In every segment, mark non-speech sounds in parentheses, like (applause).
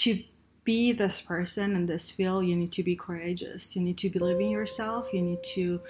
to be this person in this field, you need to be courageous. You need to believe in yourself. You need to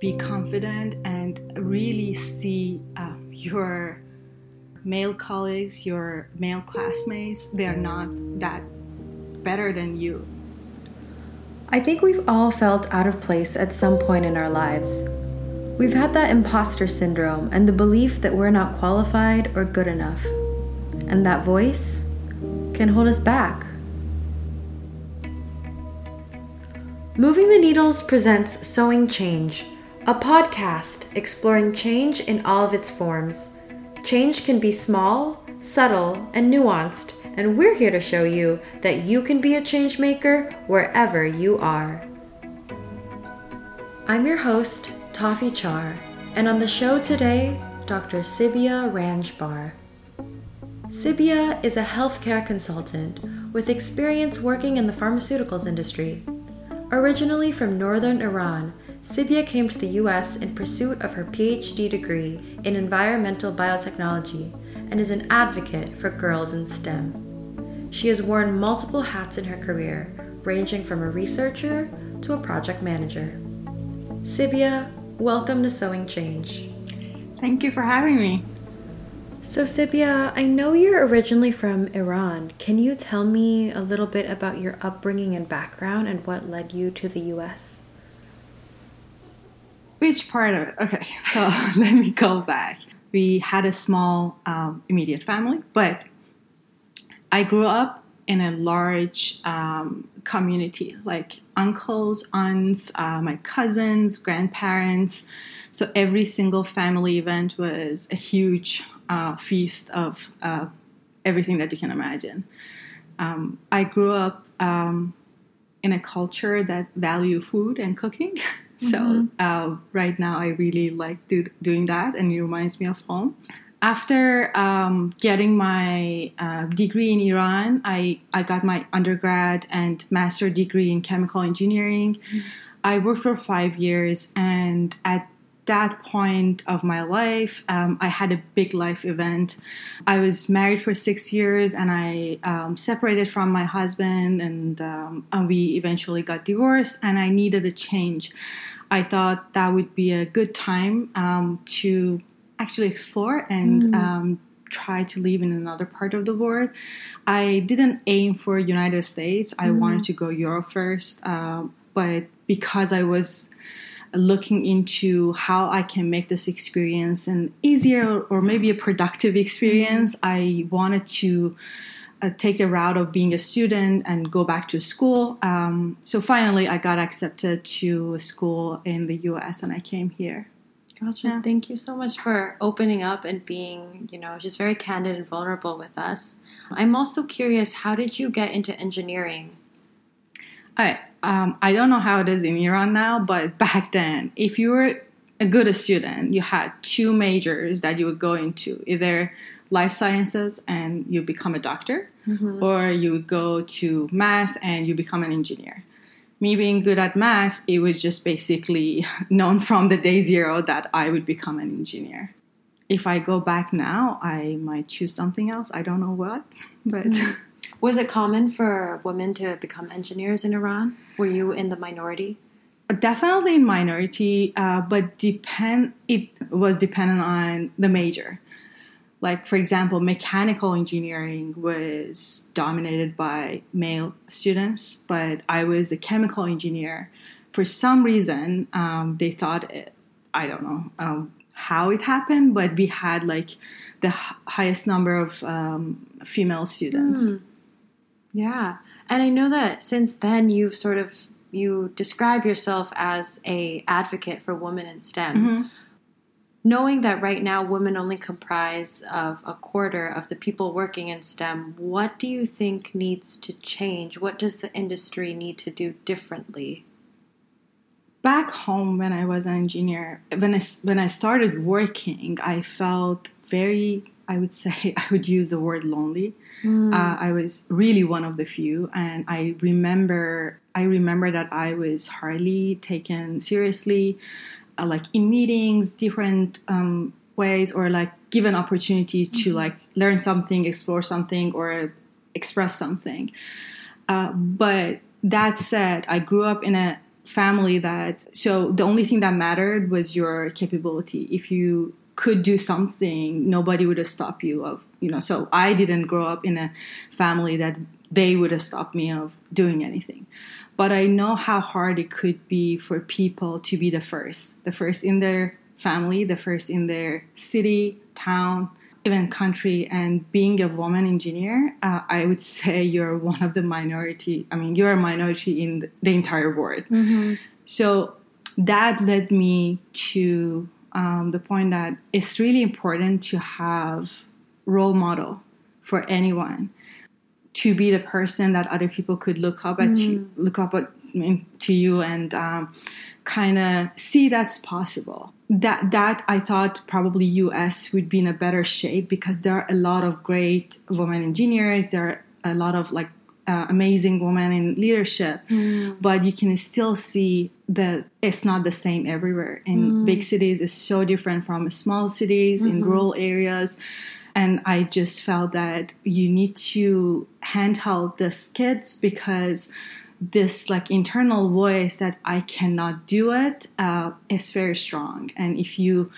be confident and really see uh, your male colleagues, your male classmates, they are not that better than you. I think we've all felt out of place at some point in our lives. We've had that imposter syndrome and the belief that we're not qualified or good enough. And that voice can hold us back. Moving the Needles presents Sewing Change, a podcast exploring change in all of its forms. Change can be small, subtle, and nuanced, and we're here to show you that you can be a change maker wherever you are. I'm your host, Toffee Char, and on the show today, Dr. Sibia Ranjbar. Sibia is a healthcare consultant with experience working in the pharmaceuticals industry. Originally from northern Iran, Sibia came to the US in pursuit of her PhD degree in environmental biotechnology and is an advocate for girls in STEM. She has worn multiple hats in her career, ranging from a researcher to a project manager. Sibia, Welcome to Sewing Change. Thank you for having me. So, Sibia, I know you're originally from Iran. Can you tell me a little bit about your upbringing and background and what led you to the US? Which part of it? Okay, (laughs) so (laughs) let me go back. We had a small um, immediate family, but I grew up in a large um, community, like uncles, aunts, uh, my cousins, grandparents. So every single family event was a huge uh, feast of uh, everything that you can imagine. Um, I grew up um, in a culture that value food and cooking. (laughs) so mm-hmm. Uh, right now, I really like do, doing that, and it reminds me of home after um, getting my uh, degree in Iran, I, I got my undergrad and master degree in chemical engineering. Mm-hmm. I worked for five years, and at that point of my life, um, I had a big life event. I was married for six years, and I um, separated from my husband, and, um, and we eventually got divorced. And I needed a change. I thought that would be a good time um, to actually explore and mm. um, try to live in another part of the world. I didn't aim for United States. I mm. wanted to go Europe first, uh, but because I was looking into how I can make this experience an easier or maybe a productive experience, mm. I wanted to. Uh, take the route of being a student and go back to school. Um, so finally, I got accepted to a school in the US and I came here. Gotcha. Yeah. Thank you so much for opening up and being, you know, just very candid and vulnerable with us. I'm also curious, how did you get into engineering? Right. Um, I don't know how it is in Iran now, but (laughs) back then, if you were a good student, you had two majors that you would go into either life sciences and you become a doctor, mm-hmm. or you would go to math and you become an engineer me being good at math, it was just basically (laughs) known from the day zero that I would become an engineer. If I go back now, I might choose something else. I don't know what, (laughs) but. Mm. Was it common for women to become engineers in Iran? Were you in the minority? Definitely in minority, uh, but depend. It was dependent on the major like for example mechanical engineering was dominated by male students but i was a chemical engineer for some reason um, they thought it, i don't know um, how it happened but we had like the h- highest number of um, female students mm. Yeah and i know that since then you've sort of you describe yourself as a advocate for women in stem mm-hmm knowing that right now women only comprise of a quarter of the people working in STEM, what do you think needs to change? What does the industry need to do differently? Back home, when I was an engineer, when I, when I started working, I felt very, I would say, (laughs) I would use the word lonely. Mm. Uh, I was really one of the few, and I remember, I remember that I was hardly taken seriously uh, like in meetings, different um, ways, or like given opportunity to mm-hmm. like learn something, explore something, or express something. Uh, but that said, I grew up in a family that so the only thing that mattered was your capability. If you could do something, nobody would have stopped you of you know. So I didn't grow up in a family that they would have stopped me of doing anything. But I know how hard it could be for people to be the first, the first in their family, the first in their city, town, even country. And being a woman engineer, uh, I would (laughs) say you're one of the minority. I mean, you're a minority in the entire world. Mm-hmm. So that led me to um, the point that it's really important to have role model for anyone to be the person that other people could look up at mm. you, look up at, to you, and um, kind of see that's possible. That that I thought probably U.S. would be in a better shape because there are a lot of great women engineers. There are a lot of like uh, amazing woman in leadership, mm. but you can still see that it's not the same everywhere. In mm. big cities, it's so different from small cities mm-hmm. in rural areas and I just felt that you need to handhold this kids because this like internal voice that I cannot do it uh, is very strong. And if you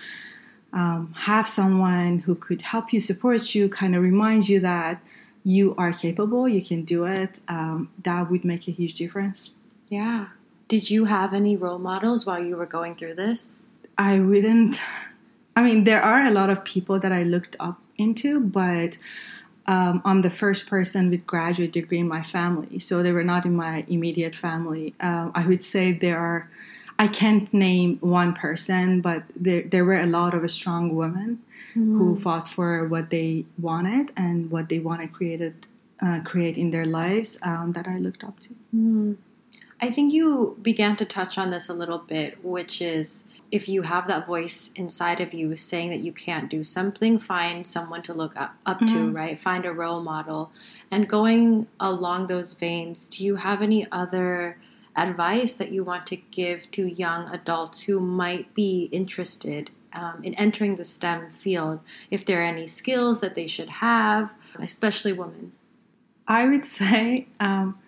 um, have someone who could help you, support you, kind of remind you that you are capable, you can do it, um, that would make a huge difference. Yeah. Did you have any role models while you were going through this? I wouldn't. I mean, there are a lot of people that I looked up into, but um, I'm the first person with graduate degree in my family, so they were not in my immediate family. Uh, I would say there are. I can't name one person, but there there were a lot of strong women mm. who fought for what they wanted and what they wanted created uh, create in their lives um, that I looked up to. Mm. I think you began to touch on this a little bit, which is if you have that voice inside of you saying that you can't do something, find someone to look up, up mm-hmm. to, right? Find a role model. And going along those veins, do you have any other advice that you want to give to young adults who might be interested um, in entering the STEM field? If there are any skills that they should have, especially women? I would say um,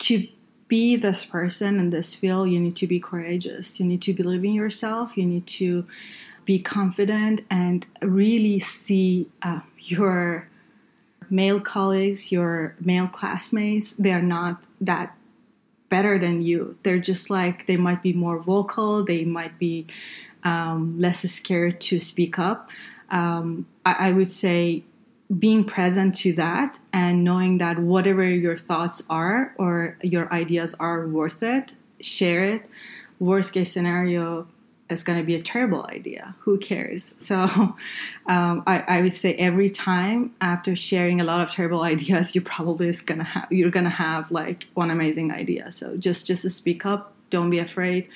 to be this person in this field, you need to be courageous. You need to believe in yourself. You need to be confident and really see uh, your male colleagues, your male classmates, they are not that better than you. They're just like, they might be more vocal, they might be um, less scared to speak up. Um, I, I would say being present to that and knowing that whatever your thoughts are or your ideas are worth it, share it. Worst case scenario is going to be a terrible idea. Who cares? (laughs) So um, I, I, would say every time after sharing a lot of terrible (laughs) ideas, you probably is gonna have you're gonna have like one amazing idea. So just just to speak up. Don't be afraid,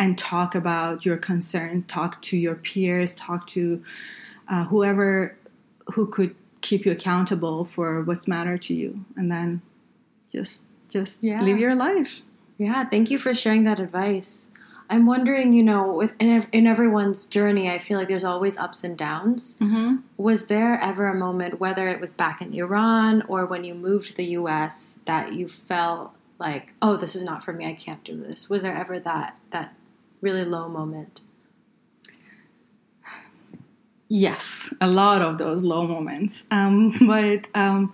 and talk about your concerns. Talk to your peers. Talk to uh, whoever who could keep you accountable for what's matter to you and then just just yeah. live your life yeah thank you for sharing that advice i'm wondering you know with in, in everyone's journey i feel like there's always ups and downs mm-hmm. was there ever a moment whether it was back in iran or when you moved to the us that you felt like oh this is not for me i can't do this was there ever that that really low moment Yes, a lot of those low moments. Um, (laughs) but um,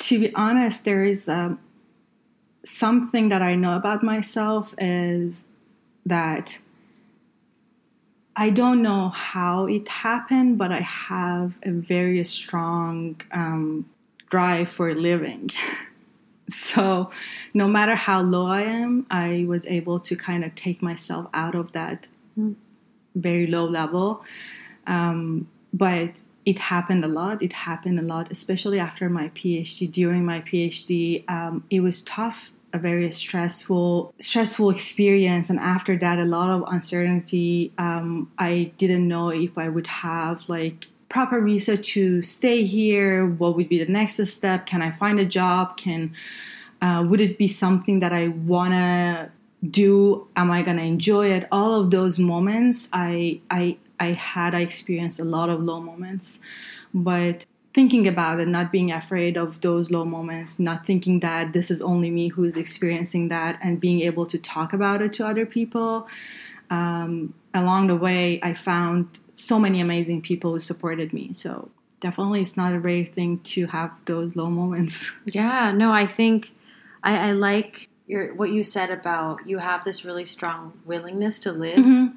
to be honest, there is um, something that I know about myself is that I don't know how it happened, but I have a very strong um, drive for living. (laughs) so no matter how low I am, I was able to kind of take myself out of that very low level um, but it happened a lot. It happened a lot, especially after my PhD. During my PhD, um, it was tough, a very stressful, stressful experience. And after that, a lot of uncertainty. Um, I didn't know if I would have like proper visa to stay here. What would be the next step? Can I find a job? Can uh, would it be something that I wanna do? Am I gonna enjoy it? All of those moments, I I I had I experienced a lot of low moments, but thinking about it, not being afraid of those low moments, not thinking that this is only me who is experiencing that, and being able to talk about it to other people. Um, along the way, I found so many amazing people who supported me. So definitely, it's not a rare thing to have those low moments. (laughs) Yeah, no, I think I, I like your what you said about you have this really strong willingness to live. Mm-hmm.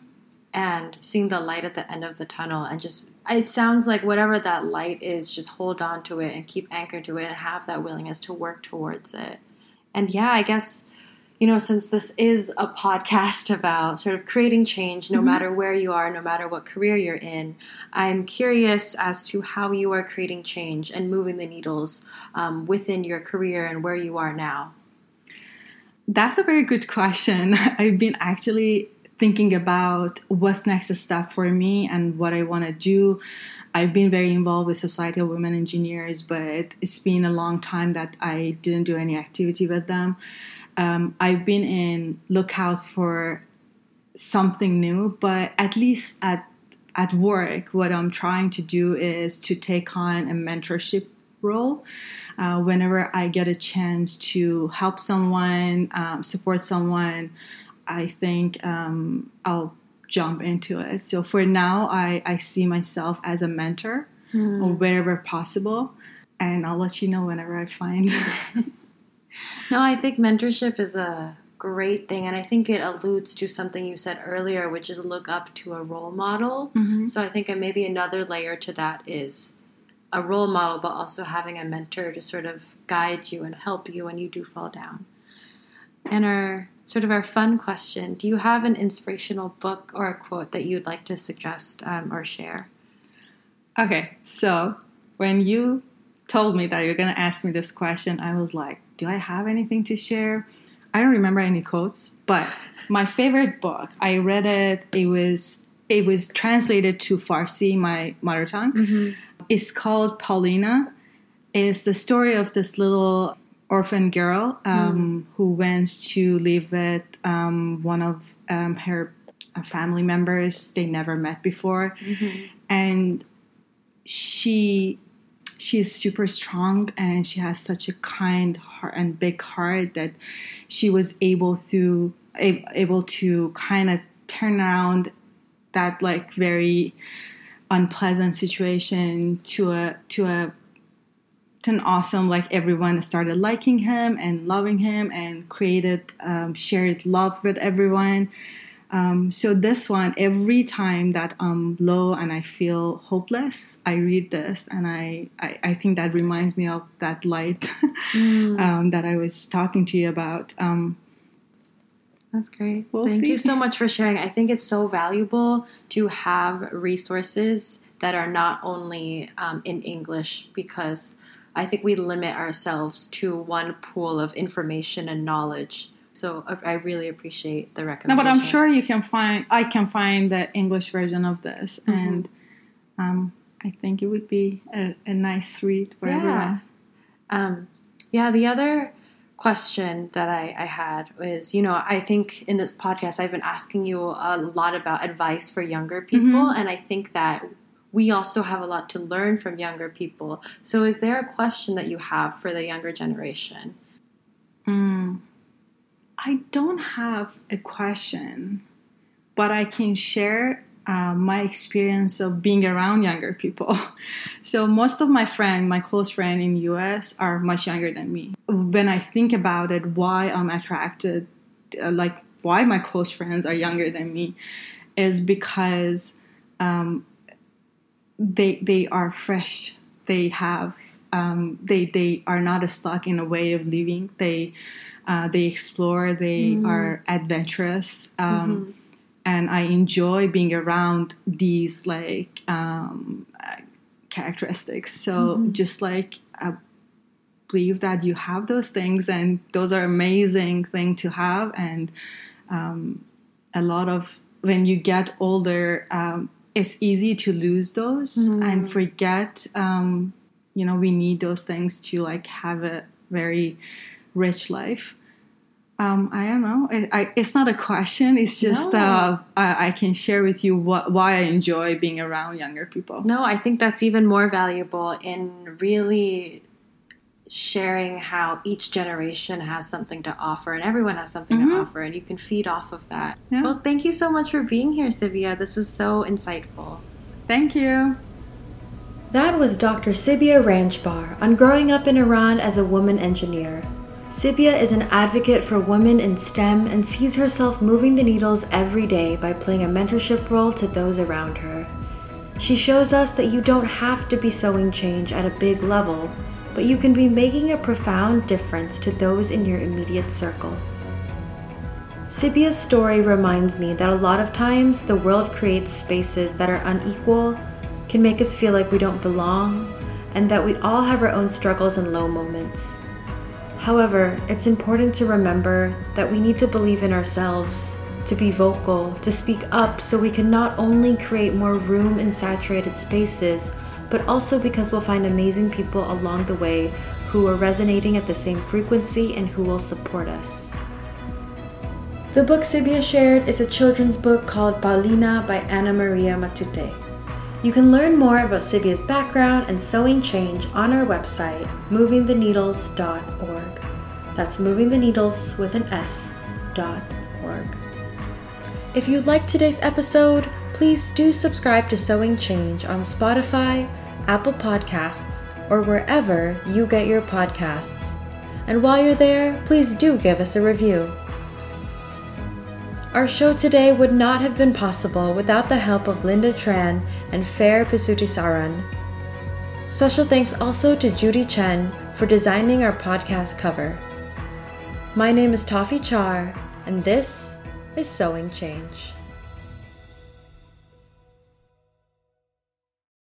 And seeing the light at the end of the tunnel, and just it sounds like whatever that light is, just hold on to it and keep anchored to it and have that willingness to work towards it. And yeah, I guess, you know, since this is a podcast (laughs) about sort of creating change, no Mhm. matter where you are, no matter what career you're in, I'm curious as to how you are creating change and moving the needles um, within your career and where you are now. That's a very good question. (laughs) I've been actually thinking about what's next step for me and what I want to do. I've been very involved with Society of Women Engineers, but it's been a long time that I didn't do any activity with them. Um, I've been in lookout for something new, but at least at at work, what I'm trying to do is to take on a mentorship role. Uh, whenever I get a chance to help someone, um, support someone, I think um, I'll jump into it. So for now, I, I see myself as a mentor or wherever possible. And I'll let you know whenever I find. (laughs) No, I think mentorship is a great thing. And I think it alludes to something you said earlier, which is look up to a role model. Mhm. So I think maybe another layer to that is a role model, but also having a mentor to sort of guide you and help you when you do fall down. And our sort of our fun question do you have an inspirational book or a quote that you'd like to suggest um, or share? Okay, so when you told me that you're going to ask me this question, I was like, do I have anything to share? I don't remember any quotes, but my favorite book, I read it, it was it was translated to Farsi, my mother tongue. It's called Paulina. It's the story of this little orphan girl um, who went to live with um, one of um, her uh, family members they never met before, and she she's super strong and she has such a kind heart and big heart that she was able to able to kind of turn around that like very unpleasant situation to a to a an awesome like everyone started liking him and loving him and created um, shared love with everyone um, so this one every time that i'm low and i feel hopeless i read this and i i, I think that reminds me of that light (laughs) um, that i was talking to you about um, That's great. We'll Thank see. you so much for sharing. I think it's so valuable to have resources that are not only um, in English because I think we limit ourselves to one pool of information and knowledge. So I I really appreciate the recommendation. no but i'm sure you can find i can find the english version of this and um, i think it would be a, a nice read for Yeah. everyone Um, yeah, the other question that I, I had was, you know, I think in this podcast I've been asking you a lot about advice for younger people, and I think that we also have a lot to learn from younger people. So, is there a question that you have for the younger generation? Mm. I don't have a question, but I can share uh, my experience of being around younger people. (laughs) so most of my friends, my close friends in US, are much younger than me. When I think about it, why I'm attracted, uh, like why my close friends are younger than me, is because um, they they are fresh. They have um, they they are not stuck in a way of living. They uh, they explore. They are adventurous, um, and I enjoy being around these like um, characteristics. So just like I believe that you have those things, and those are amazing thing to have, and um, a lot of when you get older. Um, it's easy to lose those and forget um, you know we need those things to like have a very rich life Um, I don't know. I, I, it's not a question. It's just No. uh, I, I can share with you what why I enjoy being around younger people. No, I think that's even more valuable in really sharing how each generation has something to offer and everyone has something to Mhm. offer and you can feed off of that. Yeah. Well, thank you so much for being here, Sibia. This was so insightful. Thank you. That was Dr. Sibia Ranjbar on growing up in Iran as a woman engineer. Sibia is an advocate for women in STEM and sees herself moving the needles every day by playing a mentorship role to those around her. She shows us that you don't have to be sowing change at a big level, but you can be making a profound difference to those in your immediate circle. Sibia's story reminds me that a lot of times the world creates spaces that are unequal, can make us feel like we don't belong, and that we all have our own struggles and low moments. However, it's important to remember that we need to believe in ourselves, to be vocal, to speak up so we can not only create more room in saturated spaces, but also because we'll find amazing people along the way who are resonating at the same frequency and who will support us. The book Sibia shared is a children's book called Paulina by Ana María Matute. You can learn more about Sibia's background and sewing change on our website, movingtheneedles.org. That's moving the needles with an S dot org. If you liked today's episode, please do subscribe to Sewing Change on Spotify, Apple Podcasts, or wherever you get your podcasts. And while you're there, please do give us a review. Our show today would not have been possible without the help of Linda Tran and Fair Pisutisaran. Special thanks also to Judy Chen for designing our podcast cover. My name is Toffee Char, and this is Sewing Change.